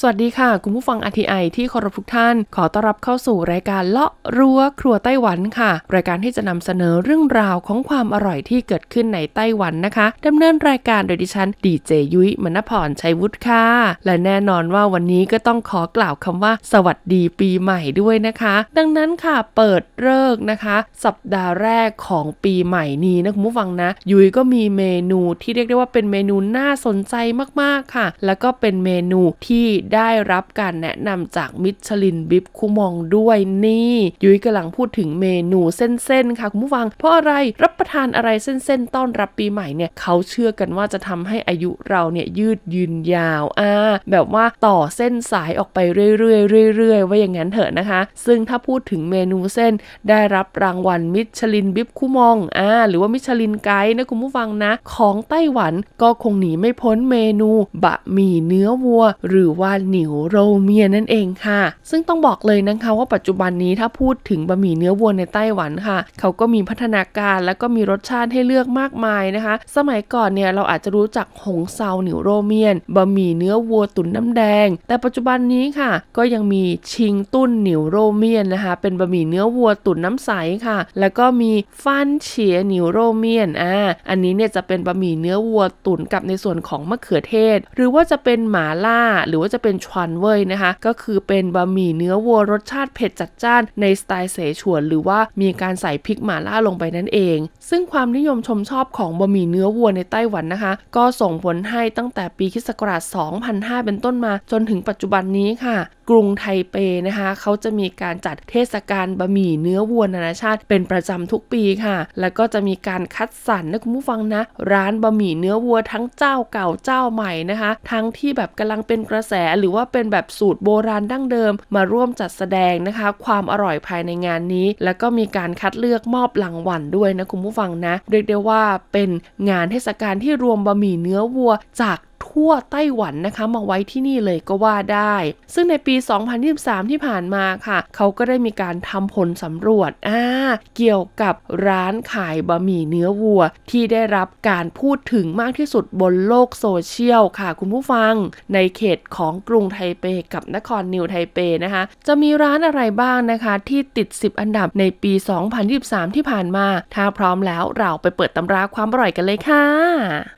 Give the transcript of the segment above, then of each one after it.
สวัสดีค่ะ คุณผู้ฟัง RTI ที่เคารพทุกท่าน ขอต้อนรับเข้าสู่รายการเลาะรั้วครัวไต้หวันค่ะ รายการที่จะนำเสนอเรื่องราวของความอร่อยที่เกิดขึ้นในไต้หวันนะคะดำเนินรายการโดยดิฉันดีเจยุ้ยมณพรชัยวุฒิค่ะ และแน่นอนว่าวันนี้ก็ต้องขอกล่าวคำว่า สวัสดีปีใหม่ด้วยนะคะ ดังนั้นค่ะเปิดเลิกนะคะ สัปดาห์แรกของปีใหม่นี้นะคุณผู้ฟังนะยุ้ยก็มีเมนูที่เรียกได้ว่าเป็นเมนูน่าสนใจมากๆค่ะ แล้วก็เป็นเมนูที่ได้รับการแนะนำจากมิชลินบิบคูมองด้วยนี่ ยุ้ยกำลังพูดถึงเมนูเส้นๆ ค่ะคุณผู้ฟัง เพราะอะไรรับประทานอะไรเส้นๆ ต้อนรับปีใหม่เนี่ยเขาเชื่อกันว่าจะทำให้อายุเราเนี่ยยืดยืนยาวอ่าแบบว่าต่อเส้นสายออกไปเรื่อยๆเรื่อยๆว่าอย่างนั้นเถอะนะคะ ซึ่งถ้าพูดถึงเมนูเส้นได้รับรางวัลมิชลินบิบคูมองอ่าหรือว่ามิชลินไกด์นะคุณผู้ฟังนะ ของไต้หวันก็คงหนีไม่พ้นเมนูบะหมี่เนื้อวัว หรือว่าหนิวโรเมียนั่นเองค่ะ ซึ่งต้องบอกเลยนะคะว่าปัจจุบันนี้ถ้าพูดถึงบะหมี่เนื้อวัวในไต้หวันค่ะ เขาก็มีพัฒนาการแล้วก็มีรสชาติให้เลือกมากมายนะคะ สมัยก่อนเนี่ยเราอาจจะรู้จักหงเซาหนิวโรเมียนบะหมี่เนื้อวัวตุ๋นน้ำแดง แต่ปัจจุบันนี้ค่ะ ก็ยังมีชิงตุ้นหนิวโรเมียนนะคะ เป็นบะหมี่เนื้อวัวตุ๋นน้ำใสค่ะ แล้วก็มีฟันเฉียหนิวโรเมียนอ่าอันนี้เนี่ยจะเป็นบะหมี่เนื้อวัวตุ๋นกับในส่วนของมะเขือเทศ หรือว่าจะเป็นหมาล่าหรือว่าจะเป็น็นชวนเว่ยนะคะ ก็คือเป็นบะหมี่เนื้อวัวรสชาติเผ็ดจัดจ้านในสไตล์เสฉวน หรือว่ามีการใส่พริกหม่าล่าลงไปนั่นเอง ซึ่งความนิยมชมชอบของบะหมี่เนื้อวัวในไต้หวันนะคะ ก็ส่งผลให้ตั้งแต่ปีคศ2005 เป็นต้นมาจนถึงปัจจุบันนี้ค่ะ กรุงไทเปนะคะเขาจะมีการจัดเทศกาลบะหมี่เนื้อวัวนานาชาติเป็นประจำทุกปีค่ะ แล้วก็จะมีการคัดสรรนะคุณผู้ฟังนะ ร้านบะหมี่เนื้อวัวทั้งเจ้าเก่าเจ้าใหม่นะคะ ทั้งที่แบบกำลังเป็นกระแสหรือว่าเป็นแบบสูตรโบราณดั้งเดิม มาร่วมจัดแสดงนะคะ ความอร่อยภายในงานนี้ แล้วก็มีการคัดเลือกมอบรางวัลด้วยนะคุณผู้ฟังนะ เรียกได้ว่าเป็นงานเทศกาลที่รวมบะหมี่เนื้อวัวจาก ทั่วไต้หวันนะคะมาไว้ที่นี่เลยก็ว่าได้ ซึ่งในปี 2023 ที่ผ่านมาค่ะ เขาก็ได้มีการทำผลสำรวจอ่าเกี่ยวกับร้านขายบะหมี่เนื้อวัว ที่ได้รับการพูดถึงมากที่สุดบนโลกโซเชียลค่ะ คุณผู้ฟัง ในเขตของกรุงไทเปกับนครนิวไทเปนะคะ จะมีร้านอะไรบ้างนะคะ ที่ติด 10 อันดับในปี 2023 ที่ผ่านมา ถ้าพร้อมแล้วเราไปเปิดตำราความอร่อยกันเลยค่ะ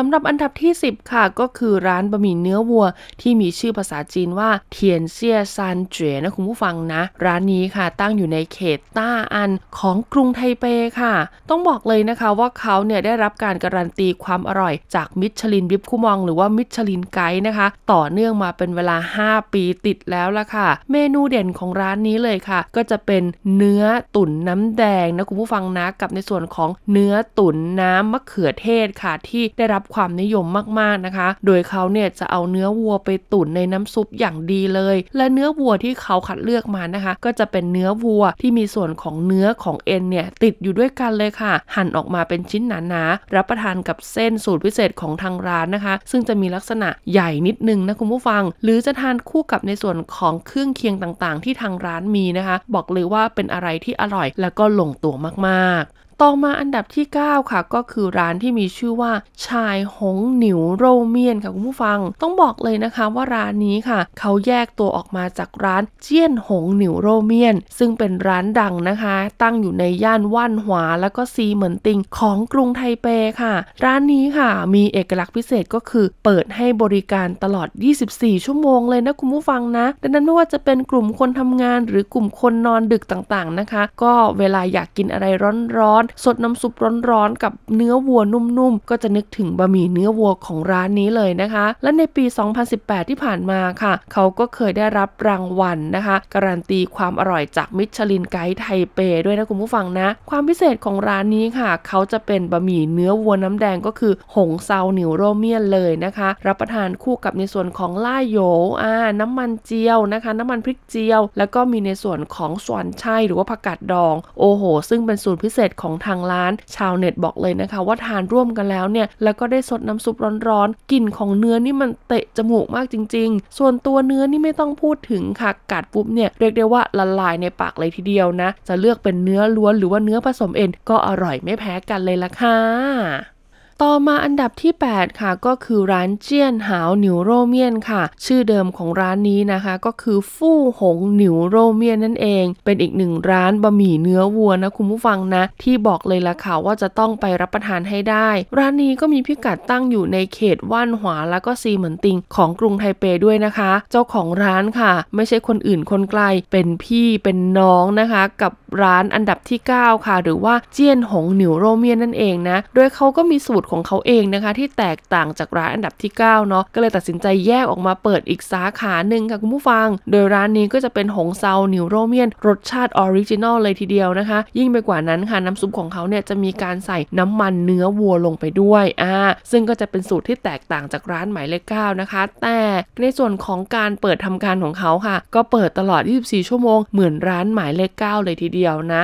สำหรับอันดับที่ 10 ค่ะ ก็คือร้านบะหมี่เนื้อวัว ที่มีชื่อภาษาจีนว่าเทียนเซียซานเจ๋นะคุณผู้ฟังนะ ร้านนี้ค่ะตั้งอยู่ในเขตต้าอันของกรุงไทเปค่ะ ต้องบอกเลยนะคะว่าเขาเนี่ยได้รับการการันตีความอร่อยจากมิชลินบิบคูมองหรือว่ามิชลินไกด์นะคะ ต่อเนื่องมาเป็นเวลา 5 ปีติดแล้วละค่ะ เมนูเด่นของร้านนี้เลยค่ะ ก็จะเป็นเนื้อตุ๋นน้ำแดงนะคุณผู้ฟังนะกับในส่วนของเนื้อตุ๋นน้ำมะเขือเทศค่ะ ที่ได้รับความนิยมมากๆนะคะ โดยเขาเนี่ยจะเอาเนื้อวัวไปตุ๋นในน้ำซุปอย่างดีเลย และเนื้อวัวที่เขาคัดเลือกมานะคะ ก็จะเป็นเนื้อวัวที่มีส่วนของเนื้อของเอ็นเนี่ยติดอยู่ด้วยกันเลยค่ะ หั่นออกมาเป็นชิ้นหนาๆรับประทานกับเส้นสูตรพิเศษของทางร้านนะคะ ซึ่งจะมีลักษณะใหญ่นิดนึงนะคุณผู้ฟัง หรือจะทานคู่กับในส่วนของเครื่องเคียงต่างๆ ที่ทางร้านมีนะคะ บอกเลยว่าเป็นอะไรที่อร่อย แล้วก็ลงตัวมากๆ ต่อมาอันดับที่ 9 ค่ะ ก็คือร้านที่มีชื่อว่าชายหงหนิวโรเมียนค่ะคุณผู้ฟัง ต้องบอกเลยนะคะว่าร้านนี้ค่ะ เขาแยกตัวออกมาจากร้านเจี้ยนหงหนิวโรเมียน ซึ่งเป็นร้านดังนะคะ ตั้งอยู่ในย่านว่านหวา แล้วก็ซีเหมือนติงของกรุงไทเปค่ะ ร้านนี้ค่ะ มีเอกลักษณ์พิเศษก็คือ เปิดให้บริการตลอด 24 ชั่วโมงเลยนะคุณผู้ฟังนะ ดังนั้นไม่ว่าจะเป็นกลุ่มคนทำงาน หรือกลุ่มคนนอนดึกต่างๆนะคะ ก็เวลาอยากกินอะไรร้อนสดน้ำซุปร้อนๆกับเนื้อวัวนุ่มๆ ก็จะนึกถึงบะหมี่เนื้อวัวของร้านนี้เลยนะคะ และในปี 2018 ที่ผ่านมาค่ะ เขาก็เคยได้รับรางวัลนะคะ การันตีความอร่อยจากมิชลินไกด์ไทเปด้วยนะคุณผู้ฟังนะ ความพิเศษของร้านนี้ค่ะ เขาจะเป็นบะหมี่เนื้อวัวน้ำแดงก็คือหงเซาหนิวโรเมียนเลยนะคะ รับประทานคู่กับในส่วนของล่าโยอ่าน้ำมันเจียวนะคะ น้ำมันพริกเจียว แล้วก็มีในส่วนของสวนไช่หรือว่าผักกาดดอง โอ้โห ซึ่งเป็นสูตรพิเศษของทางร้าน ชาวเน็ตบอกเลยนะคะ ว่าทานร่วมกันแล้วเนี่ย แล้วก็ได้สดน้ำซุปร้อนๆกลิ่นของเนื้อนี่มันเตะจมูกมากจริง ๆ ส่วนตัวเนื้อนี่ไม่ต้องพูดถึงค่ะกัดปุ๊บเนี่ยเรียกได้ว่าละลายในปากเลยทีเดียวนะ จะเลือกเป็นเนื้อล้วนหรือว่าเนื้อผสมเอ็นก็อร่อยไม่แพ้กันเลยละค่ะ ต่อมาอันดับที่ 8 ค่ะก็คือร้านเจียนหาวหนิวโรเมียนค่ะ ชื่อเดิมของร้านนี้นะคะ ก็คือฟู่หงหนิวโรเมียนนั่นเอง เป็นอีกหนึ่งร้านบะหมี่เนื้อวัวนะคุณผู้ฟังนะ ที่บอกเลยละค่ะว่าจะต้องไปรับประทานให้ได้ ร้านนี้ก็มีพิกัดตั้งอยู่ในเขตว่านหวาแล้วก็ซีเหมินติงของกรุงไทเปด้วยนะคะ เจ้าของร้านค่ะ ไม่ใช่คนอื่นคนไกลเป็นพี่เป็นน้องนะคะ กับร้านอันดับที่ 9 ค่ะ หรือว่าเจียนหงหนิวโรเมียนนั่นเองนะ โดยเขาก็มีสูตรของเขาเองนะคะ ที่แตกต่างจากร้านอันดับที่ 9 เนาะก็เลยตัดสินใจแยกออกมาเปิดอีกสาขาหนึ่งค่ะคุณผู้ฟัง โดยร้านนี้ก็จะเป็นหงเซาหนิวโรเมียน รสชาติ original เลยทีเดียวนะคะ ยิ่งไปกว่านั้นค่ะน้ำซุปของเขาเนี่ยจะมีการใส่น้ำมันเนื้อวัวลงไปด้วยอ่าซึ่งก็จะเป็นสูตรที่แตกต่างจากร้านหมายเลข9นะคะ แต่ในส่วนของการเปิดทำการของเขาค่ะ ก็เปิดตลอด 24 ชั่วโมงเหมือนร้านหมายเลข9เลยทีเดียวเดียวนะ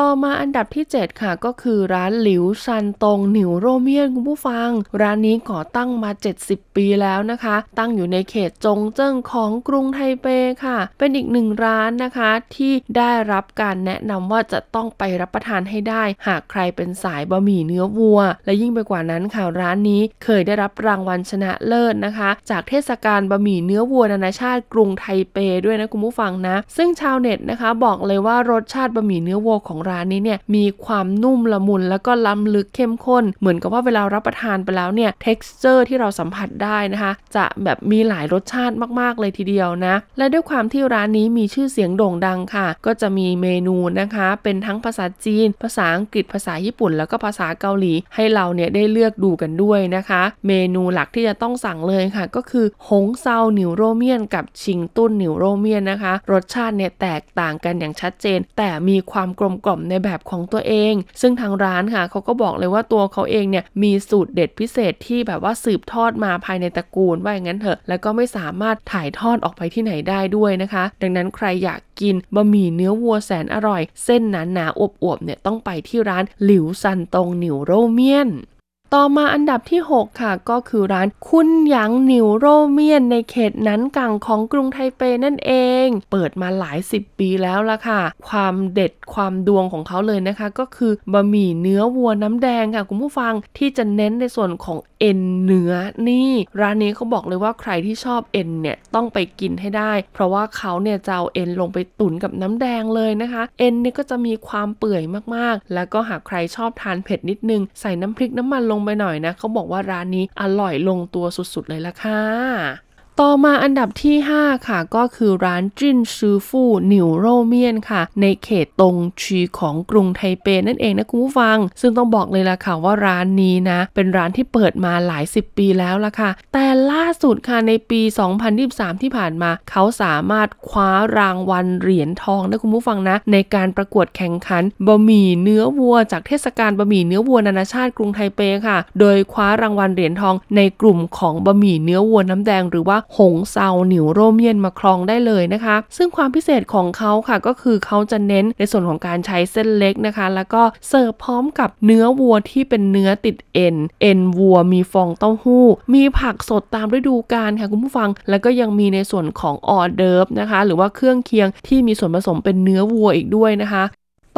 ต่อมาอันดับที่ 7 ค่ะก็คือร้านหลิวซันตงหนิวโรเมียนคุณผู้ฟัง ร้านนี้ก่อตั้งมา 70 ปีแล้วนะคะ ตั้งอยู่ในเขตจงเจิ้งของกรุงไทเปค่ะ เป็นอีกหนึ่งร้านนะคะที่ได้รับการแนะนำว่าจะต้องไปรับประทานให้ได้ หากใครเป็นสายบะหมี่เนื้อวัว และยิ่งไปกว่านั้นค่ะร้านนี้เคยได้รับรางวัลชนะเลิศนะคะ จากเทศกาลบะหมี่เนื้อวัวนานาชาติกรุงไทเปด้วยนะคุณผู้ฟังนะ ซึ่งชาวเน็ตนะคะ บอกเลยว่ารสชาติบะหมี่เนื้อวัวของร้านนี้เนี่ยมีความนุ่มละมุนแล้วก็ล้ำลึกเข้มข้น เหมือนกับว่าเวลารับประทานไปแล้วเนี่ย texture ที่เราสัมผัสได้นะคะ จะแบบมีหลายรสชาติมากๆเลยทีเดียวนะ และด้วยความที่ร้านนี้มีชื่อเสียงโด่งดังค่ะ ก็จะมีเมนูนะคะ เป็นทั้งภาษาจีน ภาษาอังกฤษภาษาญี่ปุ่น แล้วก็ภาษาเกาหลี ให้เราเนี่ยได้เลือกดูกันด้วยนะคะ เมนูหลักที่จะต้องสั่งเลยค่ะ ก็คือหงเซาหนิวโรเมียน กับชิงตุ้นหนิวโรเมียนนะคะ รสชาติเนี่ยแตกต่างกันอย่างชัดเจน แต่มีความกลมกล่อมในแบบของตัวเอง ซึ่งทางร้านค่ะเขาก็บอกเลยว่าตัวเขาเองเนี่ยมีสูตรเด็ดพิเศษที่แบบว่าสืบทอดมาภายในตระกูลว่าอย่างนั้นเถอะ แล้วก็ไม่สามารถถ่ายทอดออกไปที่ไหนได้ด้วยนะคะ ดังนั้นใครอยากกินบะหมี่เนื้อวัวแสนอร่อย เส้นหนาหนาๆอวบๆเนี่ยต้องไปที่ร้านหลิวซันตงหนิวโรเมียน ต่อมาอันดับที่ 6 ค่ะ ก็คือร้านคุณหยางหนิวโรเมียนในเขตนั้นกังของกรุงไทเปนั่นเอง เปิดมาหลายสิบปีแล้วละค่ะ ความเด็ดความดวงของเขาเลยนะคะ ก็คือบะหมี่เนื้อวัวน้ำแดงค่ะ คุณผู้ฟังที่จะเน้นในส่วนของเอ็นเนื้อนี่ ร้านนี้เขาบอกเลยว่าใครที่ชอบเอ็นเนี่ยต้องไปกินให้ได้ เพราะว่าเขาเนี่ยจะเอาเอ็นลงไปตุ๋นกับน้ำแดงเลยนะคะ เอ็นเนี่ยก็จะมีความเปื่อยมากๆ แล้วก็หากใครชอบทานเผ็ดนิดนึงใส่น้ำพริกน้ำมันลงไปหน่อยนะเขาบอกว่าร้านนี้อร่อยลงตัวสุดๆเลยล่ะค่ะ ต่อมาอันดับที่ 5 ค่ะ ก็คือร้านจินซือฟู่หนิวโรเมียนค่ะ ในเขตตงชีของกรุงไทเปนั่นเองนะคุณผู้ฟัง ซึ่งต้องบอกเลยล่ะค่ะว่าร้านนี้นะ เป็นร้านที่เปิดมาหลายสิบปีแล้วล่ะค่ะ แต่ล่าสุดค่ะในปี 2023 ที่ผ่านมา เขาสามารถคว้ารางวัลเหรียญทองนะคุณผู้ฟังนะ ในการประกวดแข่งขันบะหมี่เนื้อวัว จากเทศกาลบะหมี่เนื้อวัวนานาชาติกรุงไทเปค่ะ โดยคว้ารางวัลเหรียญทองในกลุ่มของบะหมี่เนื้อวัวน้ำแดงหรือว่าหงเซาหนิวโรเมียนมาครองได้เลยนะคะ ซึ่งความพิเศษของเขาค่ะก็คือเขาจะเน้นในส่วนของการใช้เส้นเล็กนะคะ แล้วก็เสิร์ฟพร้อมกับเนื้อวัวที่เป็นเนื้อติดเอ็น เอ็นวัวมีฟองเต้าหู้ มีผักสดตามฤดูกาลค่ะคุณผู้ฟัง แล้วก็ยังมีในส่วนของออเดิร์ฟนะคะ หรือว่าเครื่องเคียงที่มีส่วนผสมเป็นเนื้อวัวอีกด้วยนะคะ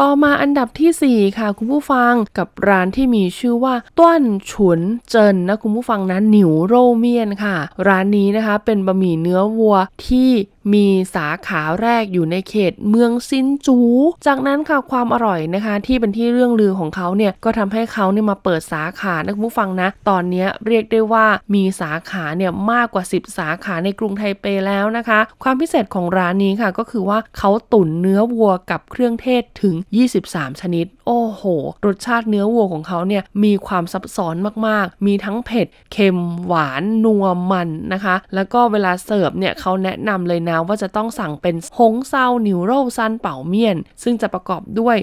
ต่อมาอันดับทีสี่ 4 ค่ะ คุณผู้ฟังกับร้านที่มีชื่อว่าต้วนฉุนเจินนะคุณผู้ฟังนะหนิวโรเมียนค่ะ ร้านนี้นะคะเป็นบะหมี่เนื้อวัวที่ มีสาขาแรกอยู่ในเขตเมืองซินจู จากนั้นค่ะความอร่อยนะคะ ที่เป็นที่เรื่องลือของเขาเนี่ยก็ทำให้เขาเนี่ยมาเปิดสาขานะคุณผู้ฟังนะ ตอนนี้เรียกได้ว่ามีสาขาเนี่ยมากกว่า 10 สาขาในกรุงไทเปแล้วนะคะ ความพิเศษของร้านนี้ค่ะก็คือว่าเขาตุ๋นเนื้อวัวกับเครื่องเทศถึง 23 ชนิด โอ้โห รสชาติเนื้อวัวของเขาเนี่ยมีความซับซ้อนมากๆ มีทั้งเผ็ด เค็ม หวาน นัว มันนะคะ แล้วก็เวลาเสิร์ฟเนี่ยเขาแนะนำเลยนะว่าจะต้องสั่งเป็นหงเซาหนิวโรซันเป่าเมียน ซึ่งจะประกอบด้วย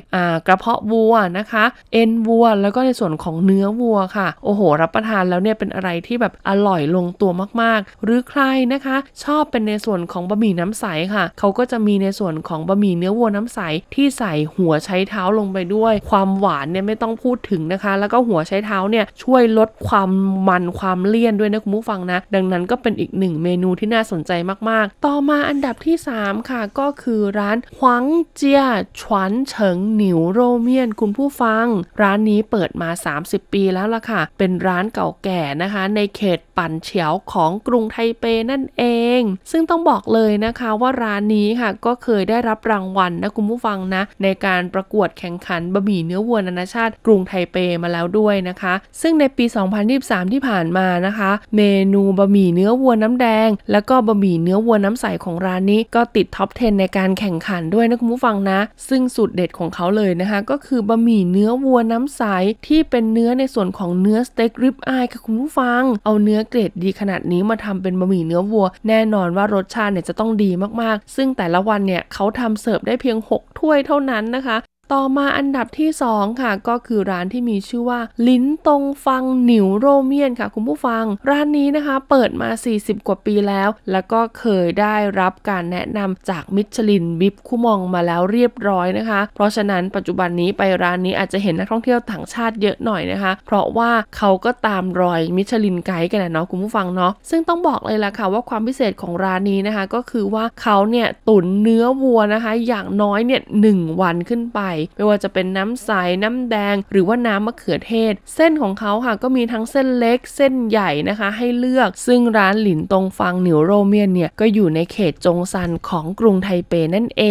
กระเพาะวัวนะคะ เอ็นวัว แล้วก็ในส่วนของเนื้อวัวค่ะ โอ้โห รับประทานแล้วเนี่ยเป็นอะไรที่แบบอร่อยลงตัวมากๆ หรือใครนะคะ ชอบเป็นในส่วนของบะหมี่น้ำใสค่ะ เขาก็จะมีในส่วนของบะหมี่เนื้อวัวน้ำใสที่ใส่หัวใช้เท้าลงไปด้วยความหวานเนี่ยไม่ต้องพูดถึงนะคะ แล้วก็หัวใช้เท้าเนี่ยช่วยลดความมันความเลี่ยนด้วยนะคุณผู้ฟังนะ ดังนั้นก็เป็นอีกหนึ่งเมนูที่น่าสนใจมากๆ ต่อมาอันดับที่ 3 ค่ะ ก็คือร้านหวังเจียฉวนเฉิงหนิวโรเมียนคุณผู้ฟัง ร้านนี้เปิดมา 30 ปีแล้วล่ะค่ะ เป็นร้านเก่าแก่นะคะ ในเขตปั่นเฉียวของกรุงไทเปนั่นเอง ซึ่งต้องบอกเลยนะคะว่าร้านนี้ค่ะก็เคยได้รับรางวัลนะคุณผู้ฟังนะ ในการประกวดแข่งขันบะหมี่เนื้อวัวนานาชาติกรุงไทเปมาแล้วด้วยนะคะ ซึ่งในปี 2023 ที่ผ่านมานะคะ เมนูบะหมี่เนื้อวัวน้ำแดง แล้วก็บะหมี่เนื้อวัวน้ำใสของร้านนี้ก็ติดท็อป 10 ในการแข่งขันด้วยนะคุณผู้ฟังนะ ซึ่งสูตรเด็ดของเขาเลยนะคะ ก็คือบะหมี่เนื้อวัวน้ำใสที่เป็นเนื้อในส่วนของเนื้อสเต็กริบอายค่ะคุณผู้ฟัง เอาเนื้อเกรดดีขนาดนี้มาทำเป็นบะหมี่เนื้อวัว แน่นอนว่ารสชาติเนี่ยจะต้องดีมากๆ ซึ่งแต่ละวันเนี่ยเขาทำเสิร์ฟได้เพียง 6 ถ้วยเท่านั้นนะคะ ต่อมาอันดับที่ 2 ค่ะ ก็คือร้านที่มีชื่อว่า ลิ้นตรงฟังหนิวโรเมียนค่ะ คุณผู้ฟัง ร้านนี้นะคะ เปิดมา 40 กว่าปีแล้ว แล้วก็เคยได้รับการแนะนำจากมิชลินบิบคุมองมาแล้วเรียบร้อยนะคะ เพราะฉะนั้นปัจจุบันนี้ไปร้านนี้อาจจะเห็นนักท่องเที่ยวต่างชาติเยอะหน่อยนะคะ เพราะว่าเขาก็ตามรอยมิชลินไกด์กันนะเนาะคุณผู้ฟังเนาะซึ่งต้องบอกเลยล่ะค่ะว่าความพิเศษของร้านนี้นะคะ ก็คือว่าเขาเนี่ยตุ๋นเนื้อวัวนะคะ อย่างน้อยเนี่ยหนึ่งวันขึ้นไปไม่ว่าจะเป็นน้ำใส น้ำแดง หรือว่าน้ำมะเขือเทศ เส้นของเขาค่ะก็มีทั้งเส้นเล็ก เส้นใหญ่นะคะ ให้เลือก ซึ่งร้านหลินตรงฟังเหนียวโรเมียนเนี่ยก็อยู่ในเขตจงซันของกรุงไทเปนั่นเอ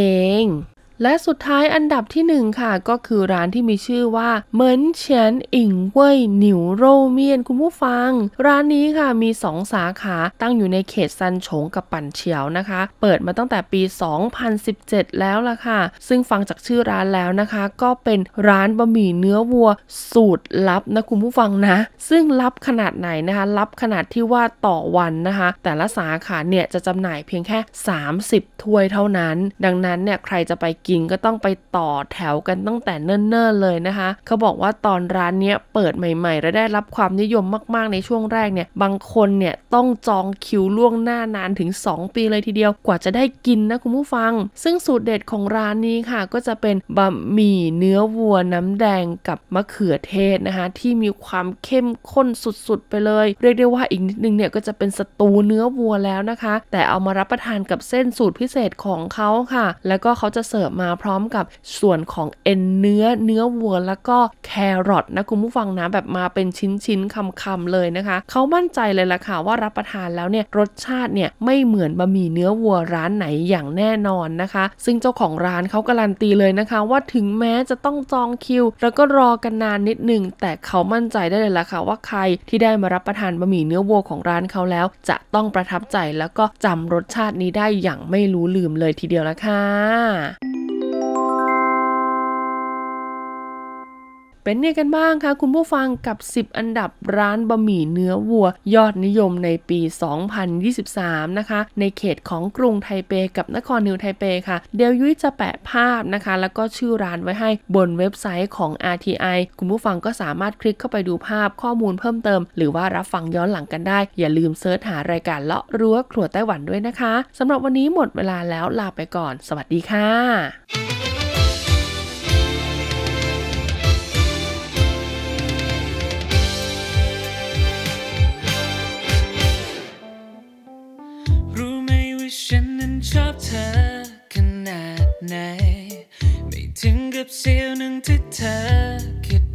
ง และสุดท้ายอันดับที่1ค่ะ ก็คือร้านที่มีชื่อว่าเหมินเฉียนอิงเว่ยหนิวโรเมียนคุณผู้ฟัง ร้านนี้ค่ะมี 2 สาขาตั้งอยู่ในเขตซันฉงกับปั่นเฉียวนะคะ เปิดมาตั้งแต่ปี 2017 แล้วล่ะค่ะ ซึ่งฟังจากชื่อร้านแล้วนะคะ ก็เป็นร้านบะหมี่เนื้อวัวสูตรลับนะคุณผู้ฟังนะ ซึ่งลับขนาดไหนนะคะลับขนาดที่ว่าต่อวันนะคะ แต่ละสาขาเนี่ยจะจำหน่ายเพียงแค่ 30 ถ้วยเท่านั้น ดังนั้นเนี่ยใครจะไปกินก็ต้องไปต่อแถวกันตั้งแต่เนิ่นๆเลยนะคะ เขาบอกว่าตอนร้านเนี้ยเปิดใหม่ๆ และได้รับความนิยมมากๆในช่วงแรกเนี่ย บางคนเนี่ยต้องจองคิวล่วงหน้านานถึง 2 ปีเลยทีเดียวกว่าจะได้กินนะคุณผู้ฟัง ซึ่งสูตรเด็ดของร้านนี้ค่ะ ก็จะเป็นบะหมี่เนื้อวัวน้ำแดงกับมะเขือเทศนะคะ ที่มีความเข้มข้นสุดๆไปเลย เรียกได้ว่าอีกนิดนึงเนี่ยก็จะเป็นสตูเนื้อวัวแล้วนะคะ แต่เอามารับประทานกับเส้นสูตรพิเศษของเขาค่ะ แล้วก็เขาจะเสิร์ฟมามาพร้อมกับส่วนของเอ็นเนื้อเนื้อวัวแล้วก็แครอทนะคุณผู้ฟังนะแบบมาเป็นชิ้นๆคำๆเลยนะคะ เขามั่นใจเลยล่ะค่ะว่ารับประทานแล้วเนี่ยรสชาติเนี่ยไม่เหมือนบะหมี่เนื้อวัวร้านไหนอย่างแน่นอนนะคะ ซึ่งเจ้าของร้านเขาการันตีเลยนะคะ ว่าถึงแม้จะต้องจองคิว แล้วก็รอกันนานนิดนึงแต่เขามั่นใจได้เลยล่ะค่ะว่าใครที่ได้มารับประทานบะหมี่เนื้อวัวของร้านเขาแล้ว จะต้องประทับใจแล้วก็จำรสชาตินี้ได้อย่างไม่รู้ลืมเลยทีเดียวละค่ะ เป็นยังไงกันบ้างคะคุณผู้ฟังกับ 10 อันดับร้านบะหมี่เนื้อวัวยอดนิยมในปี 2023 นะคะ ในเขตของกรุงไทเปกับนครนิวไทเปค่ะ เดี๋ยวยุ้ยจะแปะภาพนะคะ แล้วก็ชื่อร้านไว้ให้บนเว็บไซต์ของ RTI คุณผู้ฟังก็สามารถคลิกเข้าไปดูภาพข้อมูลเพิ่มเติม หรือว่ารับฟังย้อนหลังกันได้ อย่าลืม search หารายการเลาะรั้วครัวไต้หวันด้วยนะคะสำหรับวันนี้หมดเวลาแล้วลาไปก่อน สวัสดีค่ะ ไหน ไม่ถึงกับเสี้ยวหนึ่งที่เธอคิด